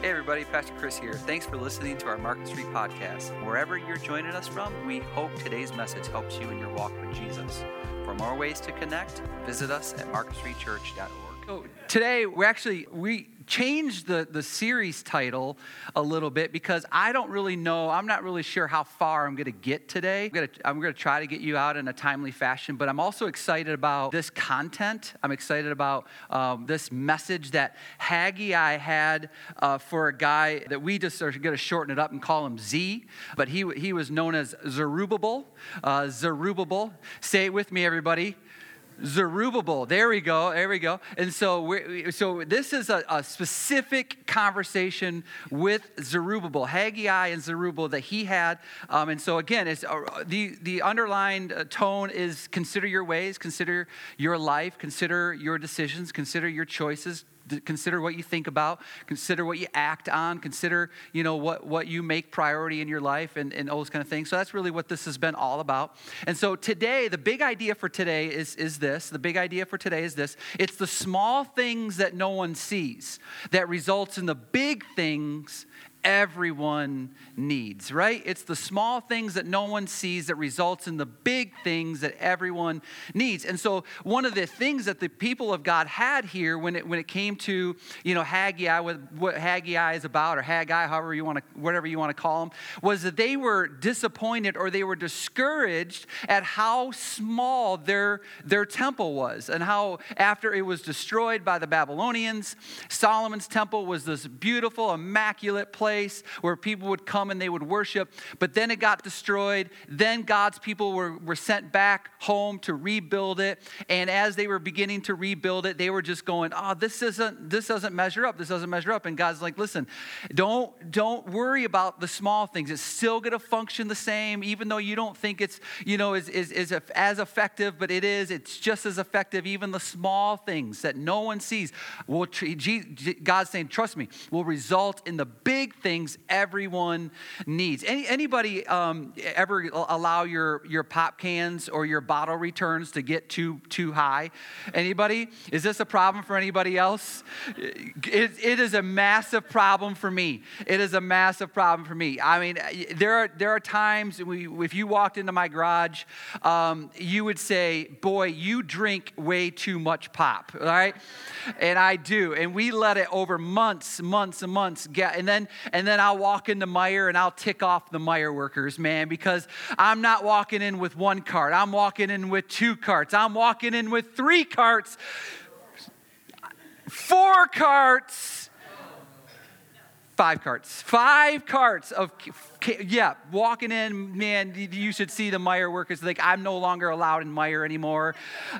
Hey, everybody, Pastor Chris here. Thanks for listening to our Market Street podcast. Wherever you're joining us from, we hope today's message helps you in your walk with Jesus. For more ways to connect, visit us at marketstreetchurch.org. So today, we actually we changed the, the series title a little bit because I don't really know, I'm not really sure how far I'm going to get today. I'm going to I'm going to try to get you out in a timely fashion, but I'm also excited about this content. I'm excited about um, this message that Haggai had uh, for a guy that we just are going to shorten it up and call him Z, but he, he was known as Zerubbabel. Uh, Zerubbabel. Say it with me, everybody. Zerubbabel. There we go. There we go. And so, we so this is a, a, specific conversation with Zerubbabel, Haggai and Zerubbabel that he had. Um, and so again, it's uh, the the underlined uh, tone is consider your ways, consider your life, consider your decisions, consider your choices consider what you think about consider what you act on consider you know what, what you make priority in your life and, and all those kind of things. So that's really what this has been all about. And so today the big idea for today is, is this. The big idea for today is this. It's the small things that no one sees that results in the big things everyone needs, right? It's the small things that no one sees that results in the big things that everyone needs. And so one of the things that the people of God had here when it when it came to, you know, Haggai, what Haggai is about, or Haggai, however you want to, whatever you want to call them, was that they were disappointed or they were discouraged at how small their their temple was and how after it was destroyed by the Babylonians, Solomon's temple was this beautiful, immaculate place place where people would come and they would worship, but then it got destroyed. Then God's people were, were sent back home to rebuild it. And as they were beginning to rebuild it, they were just going, oh, this isn't, this doesn't measure up. This doesn't measure up. And God's like, listen, don't, don't worry about the small things. It's still to function the same, even though you don't think it's, you know, is, is, is as effective, but it is. It's just as effective. Even the small things that no one sees will, God's saying, trust me, will result in the big things everyone needs. Any, anybody um, ever allow your, your pop cans or your bottle returns to get too, too high? Anybody? Is this a problem for anybody else? It, it is a massive problem for me. It is a massive problem for me. I mean, there are, there are times we, if you walked into my garage, um, you would say, Boy, you drink way too much pop, right? And I do. And we let it over months, months, and months get. And then, and then I'll walk into Meijer and I'll tick off the Meijer workers, man, because I'm not walking in with one cart. I'm walking in with two carts. I'm walking in with three carts, four carts, five carts, five carts of yeah, walking in, man, you should see the Meijer workers. Like, I'm no longer allowed in Meijer anymore.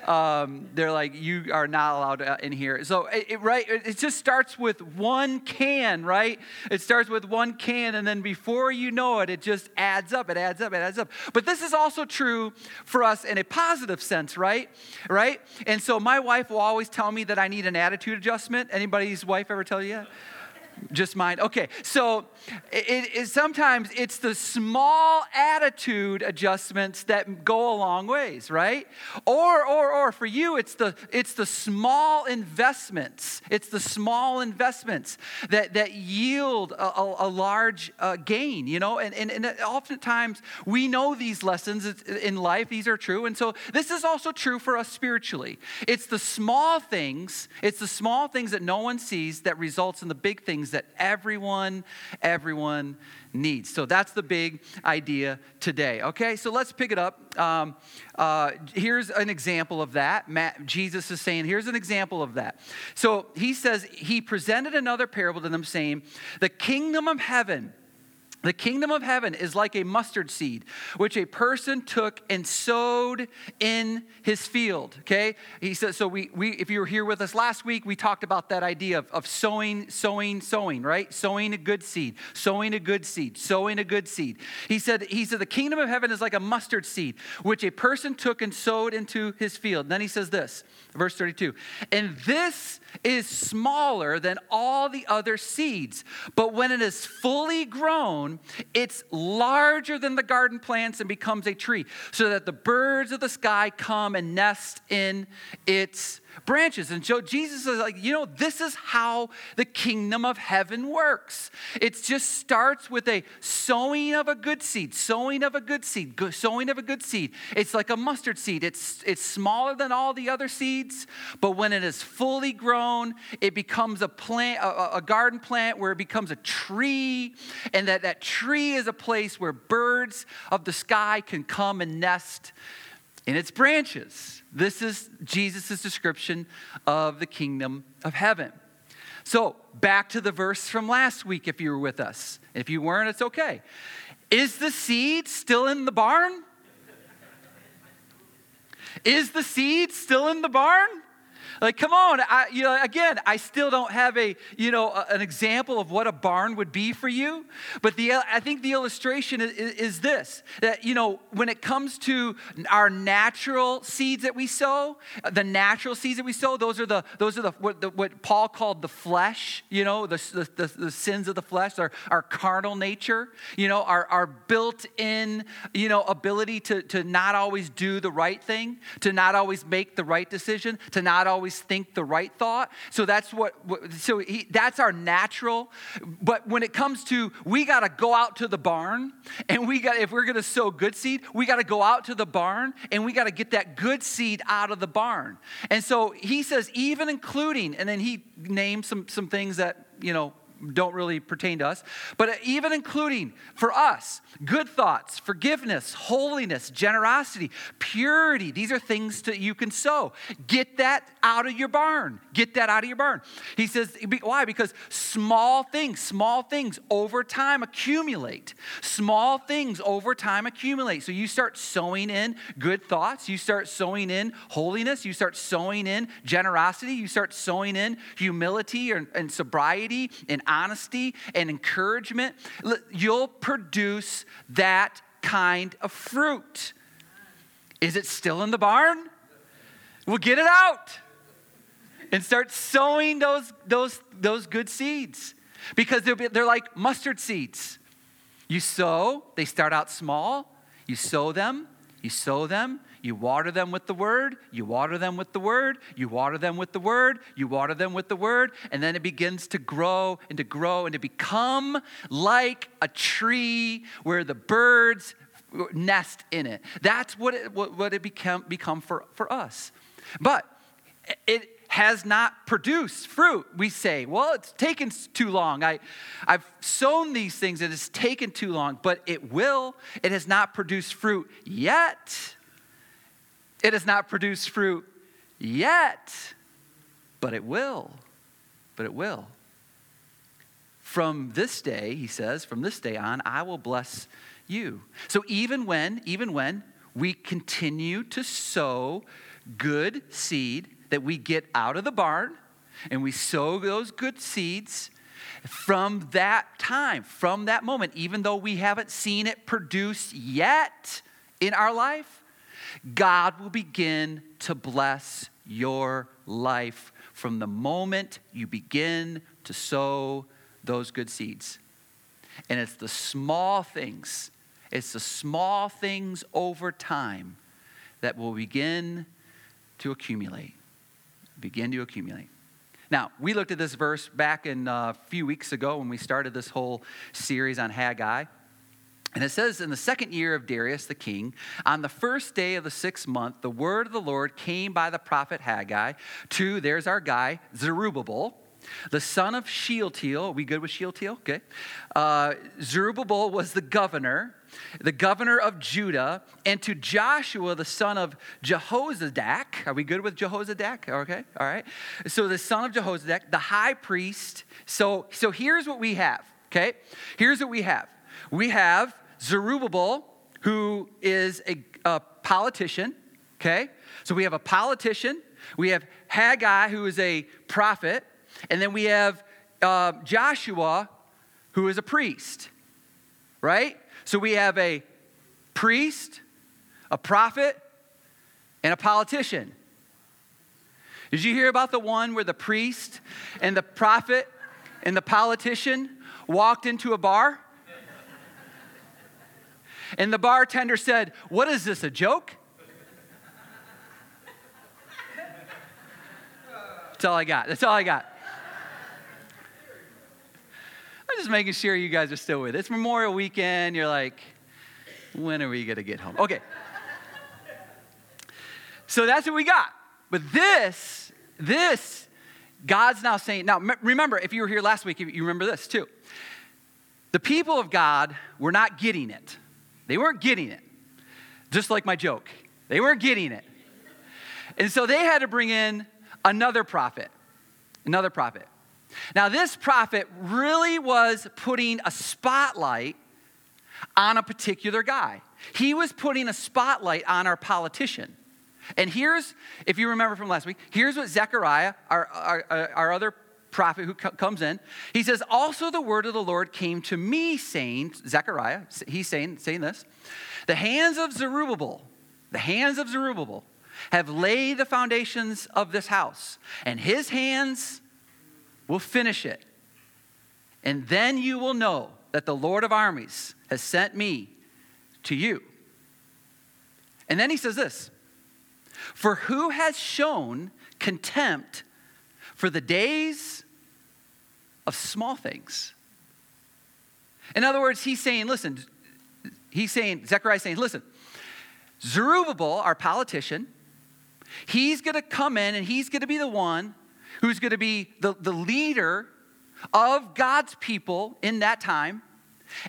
Um, they're like, you are not allowed uh, in here. So, it, it, right, it just starts with one can, right? It starts with one can, and then before you know it, it just adds up. It adds up. It adds up. But this is also true for us in a positive sense, right? Right? And so, my wife will always tell me that I need an attitude adjustment. Anybody's wife ever tell you that? Just mine. Okay, so it, it, sometimes it's the small attitude adjustments that go a long ways, right? Or, or, or for you, it's the it's the small investments. It's the small investments that that yield a, a, a large uh, gain. You know, and, and and oftentimes we know these lessons in life. These are true, and so this is also true for us spiritually. It's the small things. It's the small things that no one sees that results in the big things things that everyone, everyone needs. So that's the big idea today. Okay, so let's pick it up. Um, uh, here's an example of that. Matt, Jesus is saying, here's an example of that. So he says, he presented another parable to them, saying, The kingdom of heaven the kingdom of heaven is like a mustard seed, which a person took and sowed in his field. Okay? He says, so we, we if you were here with us last week, we talked about that idea of, of sowing, sowing, sowing, right? Sowing a good seed, sowing a good seed, sowing a good seed. He said, he said, the kingdom of heaven is like a mustard seed, which a person took and sowed into his field. And then he says this, verse 32. And this is smaller than all the other seeds, but when it is fully grown, it's larger than the garden plants and becomes a tree, so that the birds of the sky come and nest in its branches. And so Jesus is like, you know, this is how the kingdom of heaven works. It just starts with a sowing of a good seed, sowing of a good seed, sowing of a good seed. It's like a mustard seed. It's, it's smaller than all the other seeds, but when it is fully grown, it becomes a plant, a, a garden plant where it becomes a tree, and that, that tree is a place where birds of the sky can come and nest in its branches. This is Jesus' description of the kingdom of heaven. So, back to the verse from last week, if you were with us. If you weren't, it's okay. Is the seed still in the barn? Is the seed still in the barn? Like, come on. I, you know, again, I still don't have a, you know, a, an example of what a barn would be for you. But the, I think the illustration is, is this that, you know, when it comes to our natural seeds that we sow, the natural seeds that we sow, those are the, those are the, what, the, what Paul called the flesh, you know, the, the, the, the sins of the flesh, our, our carnal nature, you know, our, our built in, you know, ability to, to not always do the right thing, to not always make the right decision, to not always always think the right thought. So that's what, so he, that's our natural. But when it comes to, we got to go out to the barn and we got, if we're going to sow good seed, we got to go out to the barn and we got to get that good seed out of the barn. And so he says, even including, and then he names some, some things that, you know, don't really pertain to us, but even including for us, good thoughts, forgiveness, holiness, generosity, purity. These are things that you can sow. Get that out of your barn. Get that out of your barn. He says, why? Because small things, small things over time accumulate. Small things over time accumulate. So you start sowing in good thoughts, you start sowing in holiness, you start sowing in generosity, you start sowing in humility and, and sobriety and honesty and encouragement, you'll produce that kind of fruit. Is it still in the barn? Well, get it out and start sowing those, those, those good seeds because they're, they're like mustard seeds. You sow, they start out small, you sow them, you sow them, you water them with the word, you water them with the word, you water them with the word, you water them with the word, and then it begins to grow and to grow and to become like a tree where the birds nest in it. That's what it, what, it become, become for, for us. But it has not produced fruit. We say, well, it's taken too long. I, I've sown these things, it has taken too long, but it will. It has not produced fruit yet. It has not produced fruit yet, but it will. But it will. From this day, he says, from this day on, I will bless you. So even when, even when we continue to sow good seed that we get out of the barn and we sow those good seeds, from that time, from that moment, even though we haven't seen it produce yet in our life, God will begin to bless your life from the moment you begin to sow those good seeds. And it's the small things, it's the small things over time that will begin to accumulate. Begin to accumulate. Now, we looked at this verse back in uh, a few weeks ago when we started this whole series on Haggai. And it says, in the second year of Darius the king, on the first day of the sixth month, the word of the Lord came by the prophet Haggai to, there's our guy, Zerubbabel, the son of Shealtiel. Are we good with Shealtiel? Okay. Uh, Zerubbabel was the governor, the governor of Judah, and to Joshua, the son of Jehozadak. Are we good with Jehozadak? Okay. All right. So the son of Jehozadak, the high priest. So, so here's what we have. Okay. Here's what we have we have Zerubbabel, who is a, a politician, okay? So we have a politician, we have Haggai, who is a prophet, and then we have uh, Joshua, who is a priest, right? So we have a priest, a prophet, and a politician. Did you hear about the one where the priest and the prophet and the politician walked into a bar? And the bartender said, What is this, a joke? That's all I got. That's all I got. I'm just making sure you guys are still with it. It's Memorial Weekend. You're like, when are we going to get home? Okay. So that's what we got. But this, this, God's now saying, now remember, if you were here last week, you remember this too. The people of God were not getting it. They weren't getting it. Just like my joke. They weren't getting it. And so they had to bring in another prophet. Another prophet. Now, this prophet really was putting a spotlight on a particular guy. He was putting a spotlight on our politician. And here's, if you remember from last week, here's what Zechariah, our, our, our other prophet who comes in, he says, Also the word of the Lord came to me, saying, Zechariah, he's saying, saying this, the hands of Zerubbabel, the hands of Zerubbabel have laid the foundations of this house, and his hands will finish it. And then you will know that the Lord of armies has sent me to you. And then he says this For who has shown contempt for the days of small things? In other words, he's saying, listen, he's saying, Zechariah saying, listen, Zerubbabel, our politician, he's going to come in and he's going to be the one who's going to be the, the leader of God's people in that time.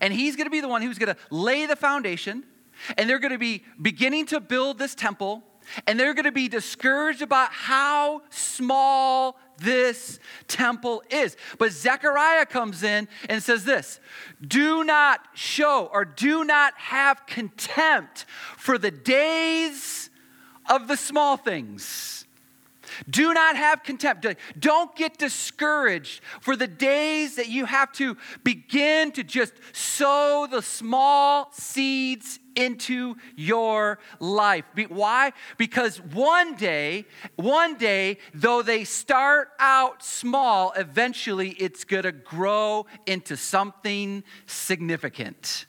And he's going to be the one who's going to lay the foundation. And they're going to be beginning to build this temple. And they're going to be discouraged about how small this temple is. But Zechariah comes in and says this Do not show or do not have contempt for the days of the small things. Do not have contempt. Don't get discouraged for the days that you have to begin to just sow the small seeds into your life. Why? Because one day, one day, though they start out small, eventually it's going to grow into something significant.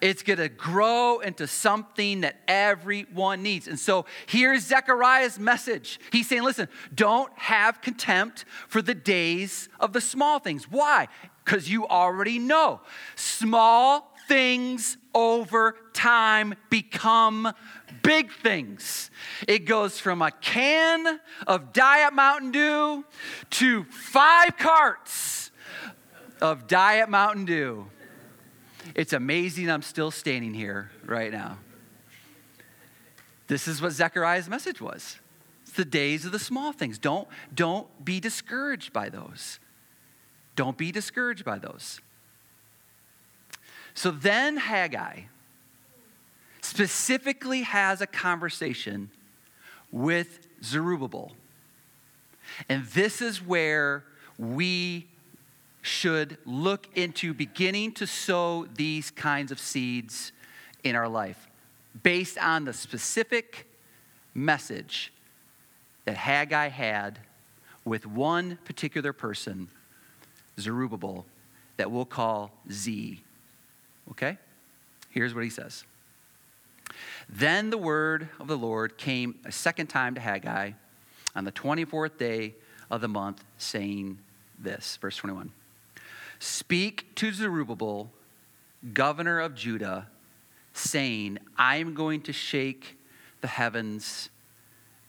It's going to grow into something that everyone needs. And so here's Zechariah's message. He's saying, listen, don't have contempt for the days of the small things. Why? Because you already know small things over time become big things. It goes from a can of Diet Mountain Dew to five carts of Diet Mountain Dew. It's amazing I'm still standing here right now. This is what Zechariah's message was. It's the days of the small things. Don't, don't be discouraged by those. Don't be discouraged by those. So then Haggai specifically has a conversation with Zerubbabel. And this is where we should look into beginning to sow these kinds of seeds in our life based on the specific message that Haggai had with one particular person, Zerubbabel, that we'll call Z. Okay? Here's what he says. Then the word of the Lord came a second time to Haggai on the 24th day of the month, saying this. Verse 21. Speak to Zerubbabel, governor of Judah, saying, I'm going to shake the heavens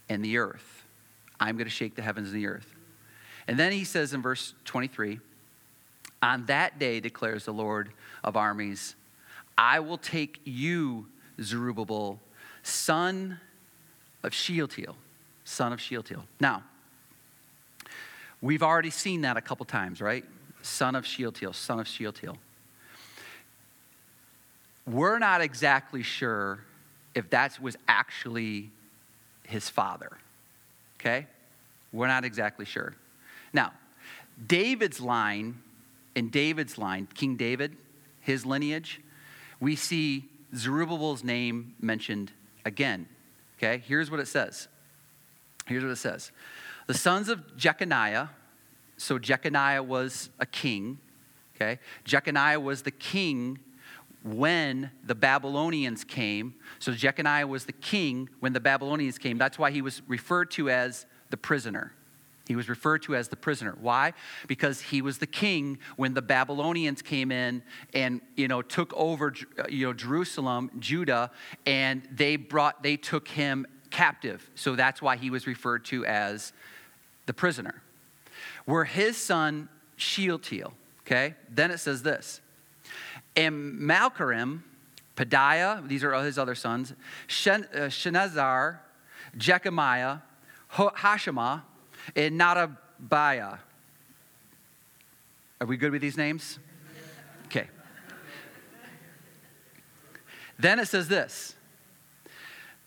and the earth. I'm going to shake the heavens and the earth. And then he says in verse 23 On that day, declares the Lord of armies, I will take you, Zerubbabel, son of Shealtiel. Son of Shealtiel. Now, we've already seen that a couple times, right? son of Shealtiel, son of Shealtiel. We're not exactly sure if that was actually his father. Okay? We're not exactly sure. Now, David's line, in David's line, King David, his lineage, we see Zerubbabel's name mentioned again. Okay? Here's what it says. Here's what it says. The sons of Jeconiah, so Jeconiah was a king, okay? Jeconiah was the king when the Babylonians came. So Jeconiah was the king when the Babylonians came. That's why he was referred to as the prisoner. He was referred to as the prisoner. Why? Because he was the king when the Babylonians came in and you know took over uh, you know Jerusalem, Judah, and they brought they took him captive. So that's why he was referred to as the prisoner. Were his son Shealtiel, okay? Then it says this. And Malchiram, Pedaiah, these are his other sons, Shen, uh, Shenazar, Jechemiah, Hoshama, and Nodabiah. Are we good with these names? Okay. Then it says this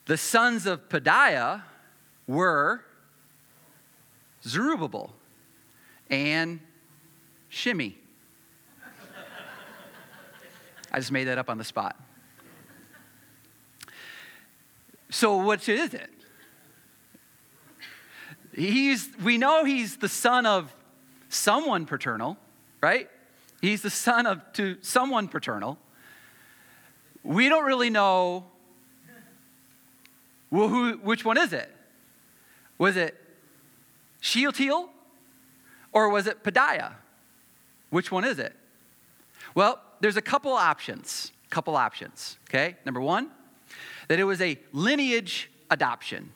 The sons of Pedaiah were Zerubbabel and Shimei. I just made that up on the spot. So, which is it? He's, we know he's the son of someone paternal, right? He's the son of to someone paternal. We don't really know well, who, which one is it? Was it Shealtiel or was it Pedaiah? Which one is it? Well, there's a couple options. Couple options, okay? Number one, that it was a lineage adoption.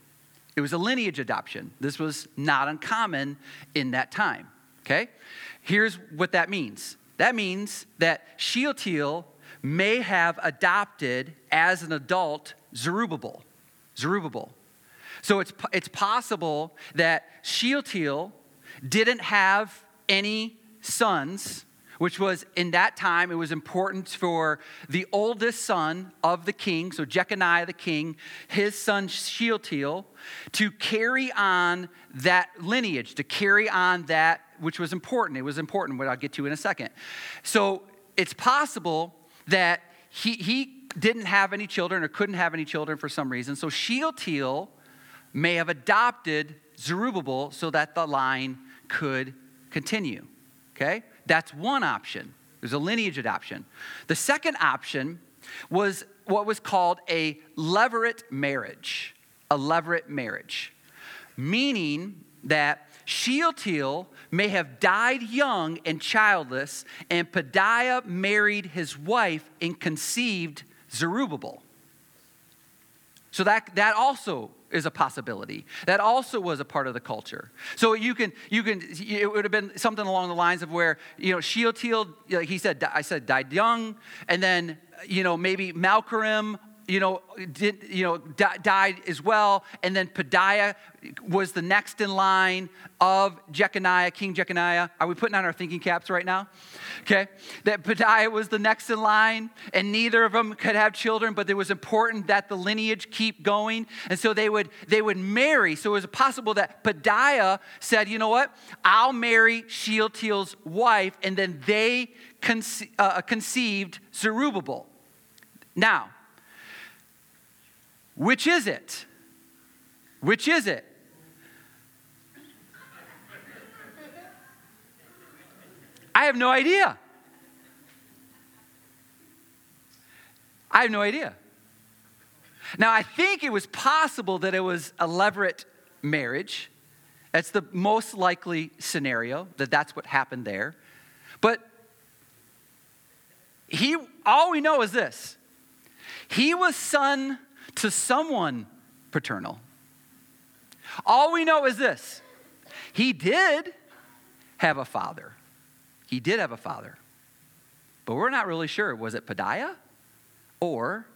It was a lineage adoption. This was not uncommon in that time. Okay? Here's what that means that means that Shealtiel may have adopted as an adult Zerubbabel. Zerubbabel. So it's, it's possible that Shealtiel didn't have any sons which was in that time, it was important for the oldest son of the king, so Jeconiah the king, his son Shealtiel, to carry on that lineage, to carry on that which was important. It was important, what I'll get to in a second. So it's possible that he, he didn't have any children or couldn't have any children for some reason. So Shealtiel may have adopted Zerubbabel so that the line could continue. Okay? That's one option. There's a lineage adoption. The second option was what was called a levirate marriage. A levirate marriage, meaning that Shealtiel may have died young and childless, and Pedaiah married his wife and conceived Zerubbabel. So that, that also is a possibility. That also was a part of the culture. So you can, you can, it would have been something along the lines of where, you know, Shealtiel, like he said, I said, died young, and then, you know, maybe Malchiram you know, did, you know, died as well. And then Pedaiah was the next in line of Jeconiah, King Jeconiah. Are we putting on our thinking caps right now? Okay. That Pedaiah was the next in line, and neither of them could have children, but it was important that the lineage keep going. And so they would they would marry. So it was possible that Pedaiah said, you know what? I'll marry Shealtiel's wife, and then they conce- uh, conceived Zerubbabel. Now, which is it? Which is it? I have no idea. I have no idea. Now, I think it was possible that it was a levirate marriage. That's the most likely scenario, that that's what happened there. But he, all we know is this he was son to someone paternal. All we know is this he did have a father. He did have a father. But we're not really sure. Was it Pedaiah or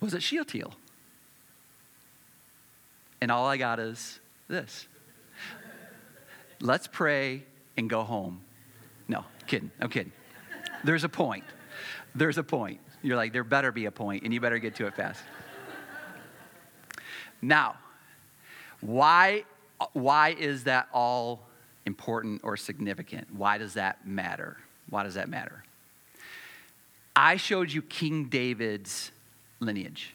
was it Shealtiel? And all I got is this. Let's pray and go home. No, kidding. I'm kidding. There's a point. There's a point. You're like, there better be a point, and you better get to it fast. Now, why, why is that all important or significant? Why does that matter? Why does that matter? I showed you King David's lineage.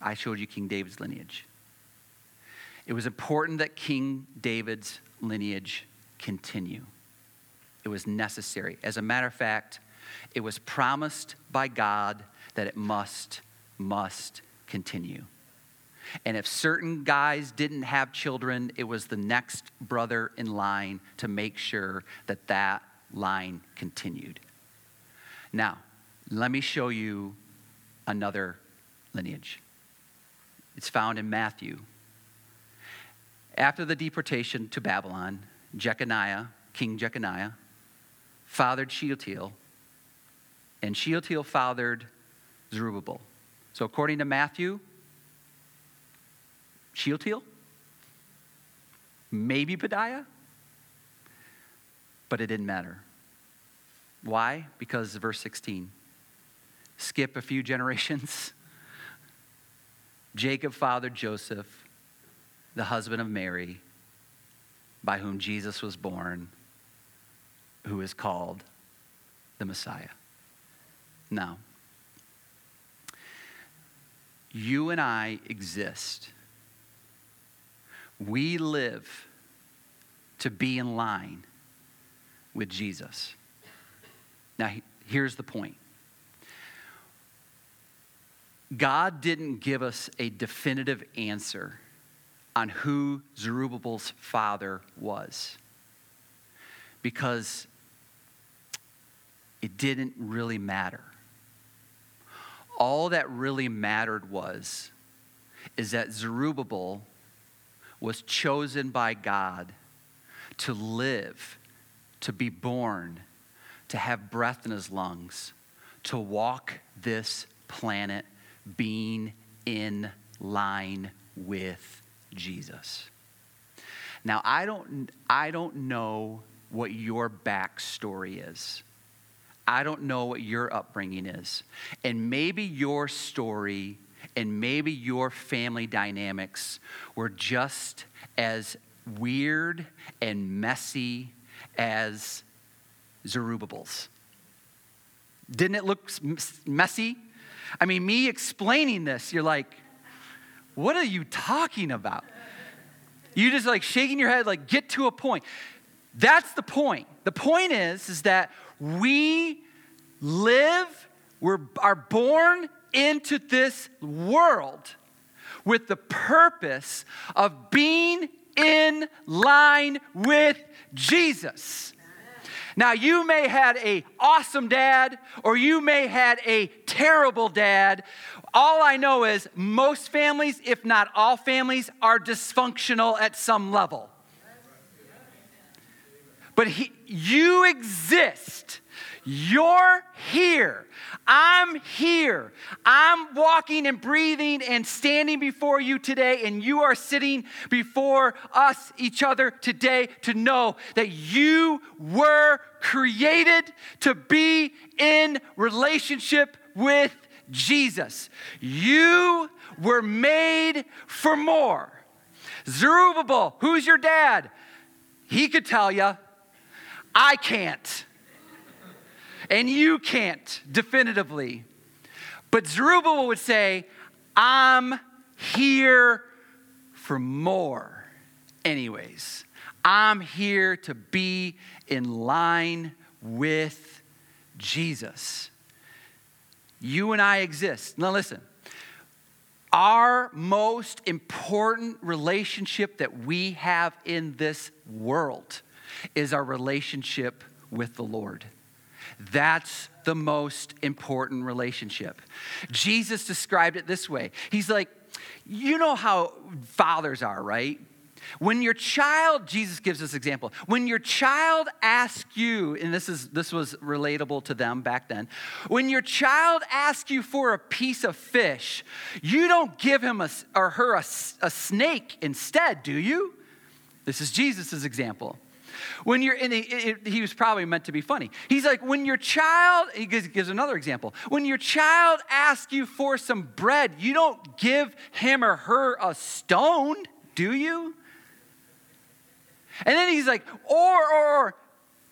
I showed you King David's lineage. It was important that King David's lineage continue. It was necessary. As a matter of fact, it was promised by God that it must, must continue. And if certain guys didn't have children, it was the next brother in line to make sure that that line continued. Now, let me show you another lineage. It's found in Matthew. After the deportation to Babylon, Jeconiah, King Jeconiah, fathered Shealtiel, and Shealtiel fathered Zerubbabel. So, according to Matthew, Shealtiel, maybe Pedaiah, but it didn't matter. Why? Because verse 16. Skip a few generations. Jacob fathered Joseph, the husband of Mary, by whom Jesus was born, who is called the Messiah. Now, you and I exist. We live to be in line with Jesus. Now, here's the point God didn't give us a definitive answer on who Zerubbabel's father was because it didn't really matter. All that really mattered was is that Zerubbabel was chosen by God to live, to be born, to have breath in his lungs, to walk this planet being in line with Jesus. Now, I don't, I don't know what your backstory is. I don't know what your upbringing is. And maybe your story and maybe your family dynamics were just as weird and messy as Zerubbabel's. Didn't it look messy? I mean, me explaining this, you're like, what are you talking about? You just like shaking your head, like, get to a point. That's the point. The point is, is that we live, we are are born into this world with the purpose of being in line with Jesus. Now, you may had a awesome dad or you may had a terrible dad. All I know is most families, if not all families, are dysfunctional at some level. But he, you exist you're here. I'm here. I'm walking and breathing and standing before you today, and you are sitting before us, each other today, to know that you were created to be in relationship with Jesus. You were made for more. Zerubbabel, who's your dad? He could tell you. I can't and you can't definitively. But Zerubbabel would say, I'm here for more, anyways. I'm here to be in line with Jesus. You and I exist. Now, listen. Our most important relationship that we have in this world is our relationship with the Lord. That's the most important relationship. Jesus described it this way He's like, you know how fathers are, right? When your child, Jesus gives this example, when your child asks you, and this is this was relatable to them back then, when your child asks you for a piece of fish, you don't give him a, or her a, a snake instead, do you? This is Jesus' example. When you're in, he, he was probably meant to be funny. He's like, when your child, he gives, gives another example. When your child asks you for some bread, you don't give him or her a stone, do you? And then he's like, or, or,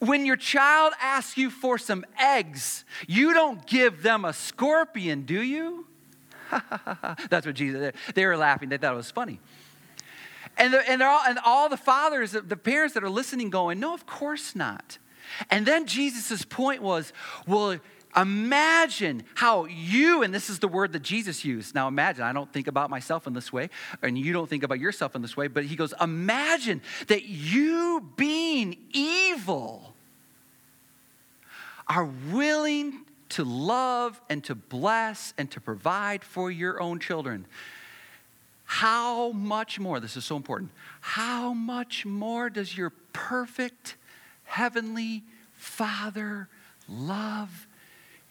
when your child asks you for some eggs, you don't give them a scorpion, do you? That's what Jesus, they were laughing. They thought it was funny. And, and, all, and all the fathers, the parents that are listening, going, No, of course not. And then Jesus' point was, Well, Imagine how you, and this is the word that Jesus used. Now, imagine, I don't think about myself in this way, and you don't think about yourself in this way, but he goes, Imagine that you, being evil, are willing to love and to bless and to provide for your own children. How much more, this is so important, how much more does your perfect heavenly Father love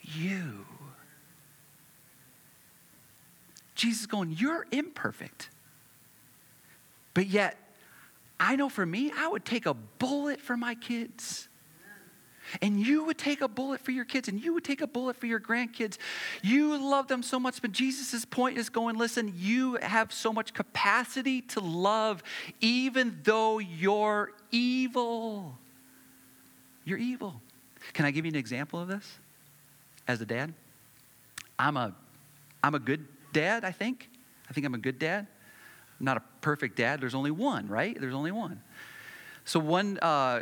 you? Jesus going, You're imperfect. But yet, I know for me, I would take a bullet for my kids. And you would take a bullet for your kids, and you would take a bullet for your grandkids. You love them so much, but Jesus' point is going, listen, you have so much capacity to love, even though you're evil. You're evil. Can I give you an example of this as a dad? I'm a, I'm a good dad, I think. I think I'm a good dad. I'm not a perfect dad. There's only one, right? There's only one. So one uh,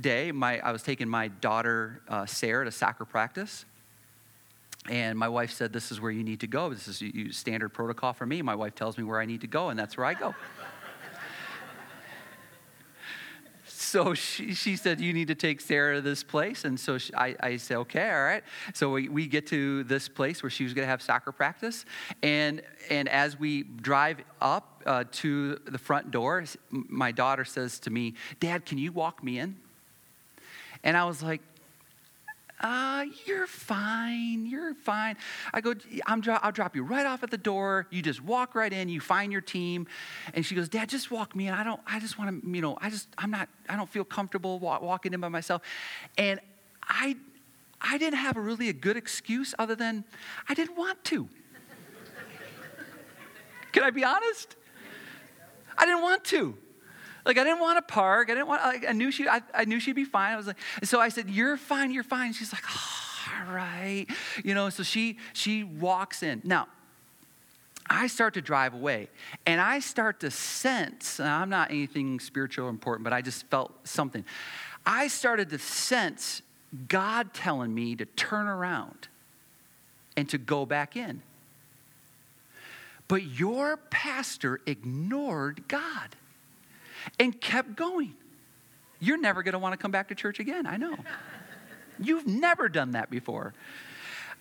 day, my, I was taking my daughter uh, Sarah to soccer practice, and my wife said, "This is where you need to go. This is standard protocol for me." My wife tells me where I need to go, and that's where I go. so she, she said, You need to take Sarah to this place. And so she, I, I said, Okay, all right. So we, we get to this place where she was going to have soccer practice. And, and as we drive up uh, to the front door, my daughter says to me, Dad, can you walk me in? And I was like, uh, you're fine. You're fine. I go, I'm I'll drop you right off at the door. You just walk right in. You find your team. And she goes, Dad, just walk me in. I don't, I just want to, you know, I just, I'm not, I don't feel comfortable walk, walking in by myself. And I, I didn't have a really a good excuse other than I didn't want to. Can I be honest? I didn't want to. Like I didn't want to park. I didn't want. Like, I knew she. I, I, knew she'd be fine. I was like, so I said, "You're fine. You're fine." She's like, "All right," you know. So she she walks in. Now, I start to drive away, and I start to sense. I'm not anything spiritual or important, but I just felt something. I started to sense God telling me to turn around and to go back in. But your pastor ignored God and kept going. You're never going to want to come back to church again, I know. You've never done that before.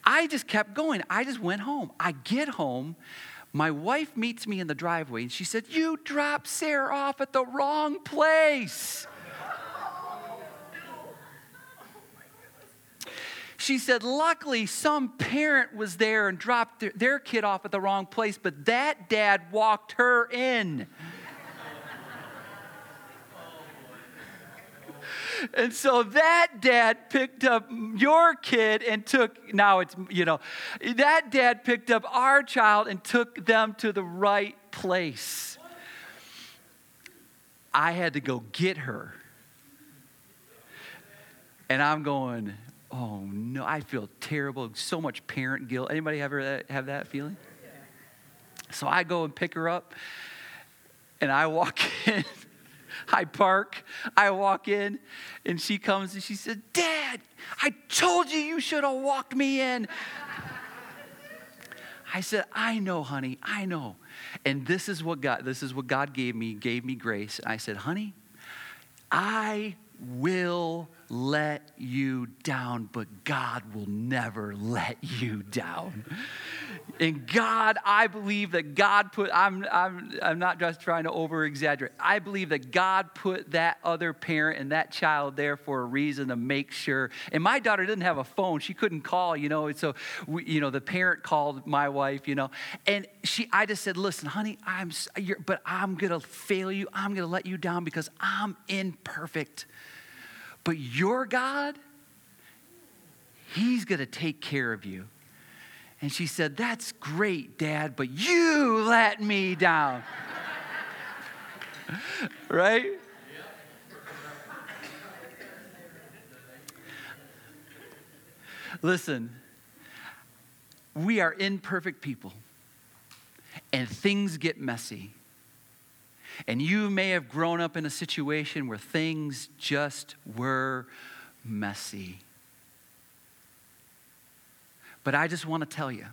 I just kept going. I just went home. I get home. My wife meets me in the driveway and she said, You dropped Sarah off at the wrong place. She said, Luckily, some parent was there and dropped their, kid off at the wrong place, but that dad walked her in. And so that dad picked up your kid and took, now it's, you know, that dad picked up our child and took them to the right place. I had to go get her. And I'm going, oh no, I feel terrible. So much parent guilt. Anybody ever have that feeling? So I go and pick her up and I walk in I park, I walk in, and she comes and she said, Dad, I told you you should have walked me in. I said, I know, honey, I know. And this is what God, this is what God gave me, gave me grace. I said, honey, I will let you down, but God will never let you down. And God, I believe that God put, I'm, I'm, I'm not just trying to over exaggerate. I believe that God put that other parent and that child there for a reason to make sure. And my daughter didn't have a phone. She couldn't call, you know. So, we, you know, the parent called my wife, you know. And she, I just said, listen, honey, I'm, but I'm going to fail you. I'm going to let you down because I'm imperfect. But your God, He's going to take care of you. And she said, That's great, Dad, but you let me down. right? Listen, we are imperfect people, and things get messy. And you may have grown up in a situation where things just were messy. But I just want to tell you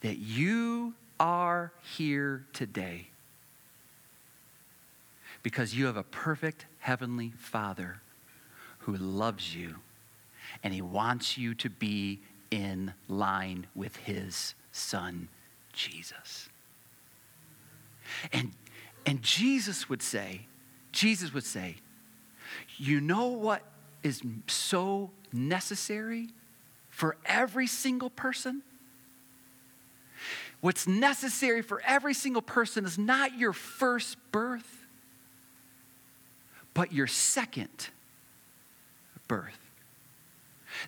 that you are here today because you have a perfect heavenly Father who loves you and he wants you to be in line with his Son, Jesus. And, and Jesus would say, Jesus would say, you know what is so necessary for every single person? What's necessary for every single person is not your first birth, but your second birth.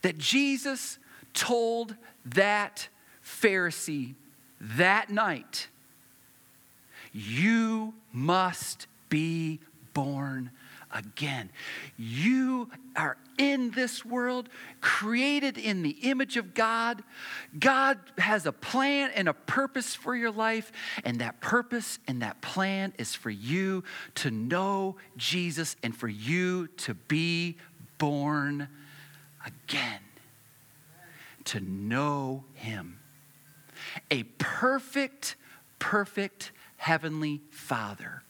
That Jesus told that Pharisee that night, You must be born again. You are in this world, created in the image of God. God has a plan and a purpose for your life, and that purpose and that plan is for you to know Jesus and for you to be born again, to know Him. A perfect, perfect Heavenly Father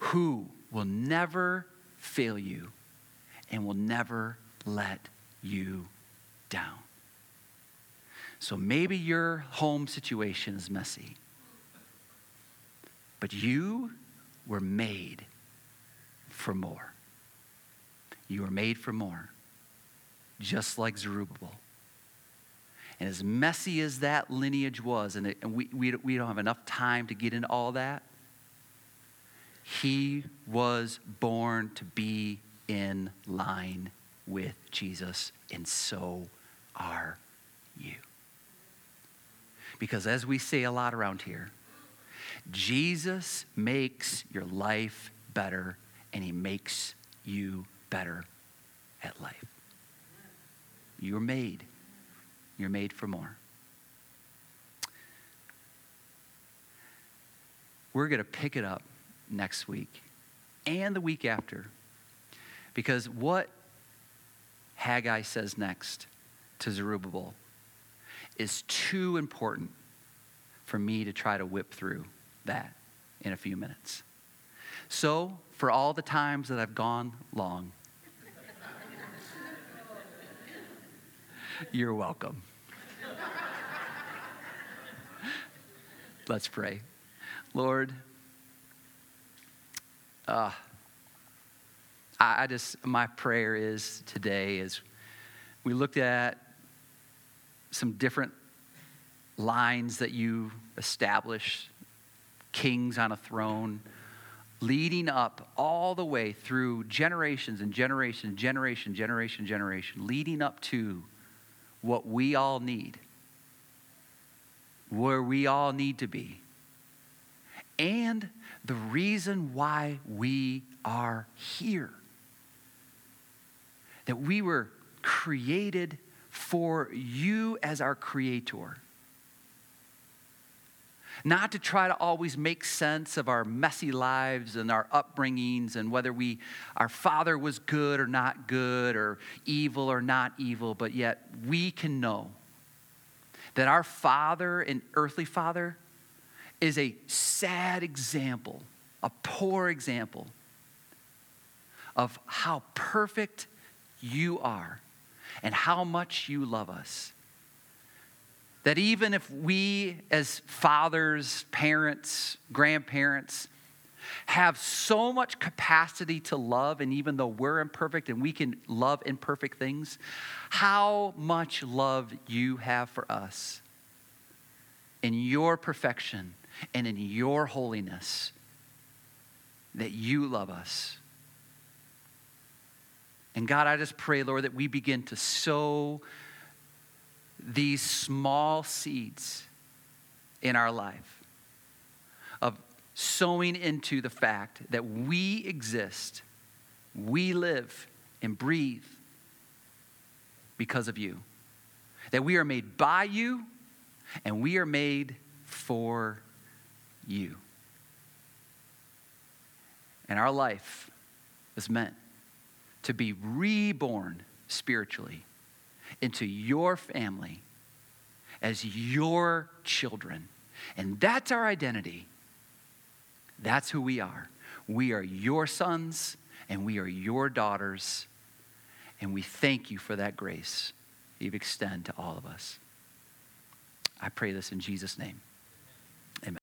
who will never fail you and will never let you down. So maybe your home situation is messy, but you were made for more. You were made for more, just like Zerubbabel. And as messy as that lineage was, and, it, and we, we, we don't have enough time to get into all that, he was born to be in line with Jesus, and so are you. Because as we say a lot around here, Jesus makes your life better, and he makes you better at life. You're made. You're made for more. We're going to pick it up next week and the week after. Because what Haggai says next to Zerubbabel is too important for me to try to whip through that in a few minutes. So, for all the times that I've gone long, you're welcome. Let's pray. Lord, uh, I, I just, my prayer is today is we looked at some different lines that you established, kings on a throne, leading up all the way through generations and generation, generation, generation, generation, leading up to what we all need, where we all need to be and the reason why we are here. That we were created for you as our creator. Not to try to always make sense of our messy lives and our upbringings and whether we our father was good or not good or evil or not evil, but yet we can know that our father and earthly father is a sad example, a poor example of how perfect you are and how much you love us. That even if we, as fathers, parents, grandparents, have so much capacity to love, and even though we're imperfect and we can love imperfect things, how much love you have for us in your perfection and in your holiness that you love us. And God, I just pray, Lord, that we begin to sow these small seeds in our life of sowing into the fact that we exist, we live and breathe because of you. That we are made by you and we are made for you. And our life is meant to be reborn spiritually into your family as your children. And that's our identity. That's who we are. We are your sons and we are your daughters. And we thank you for that grace you've extended to all of us. I pray this in Jesus' name.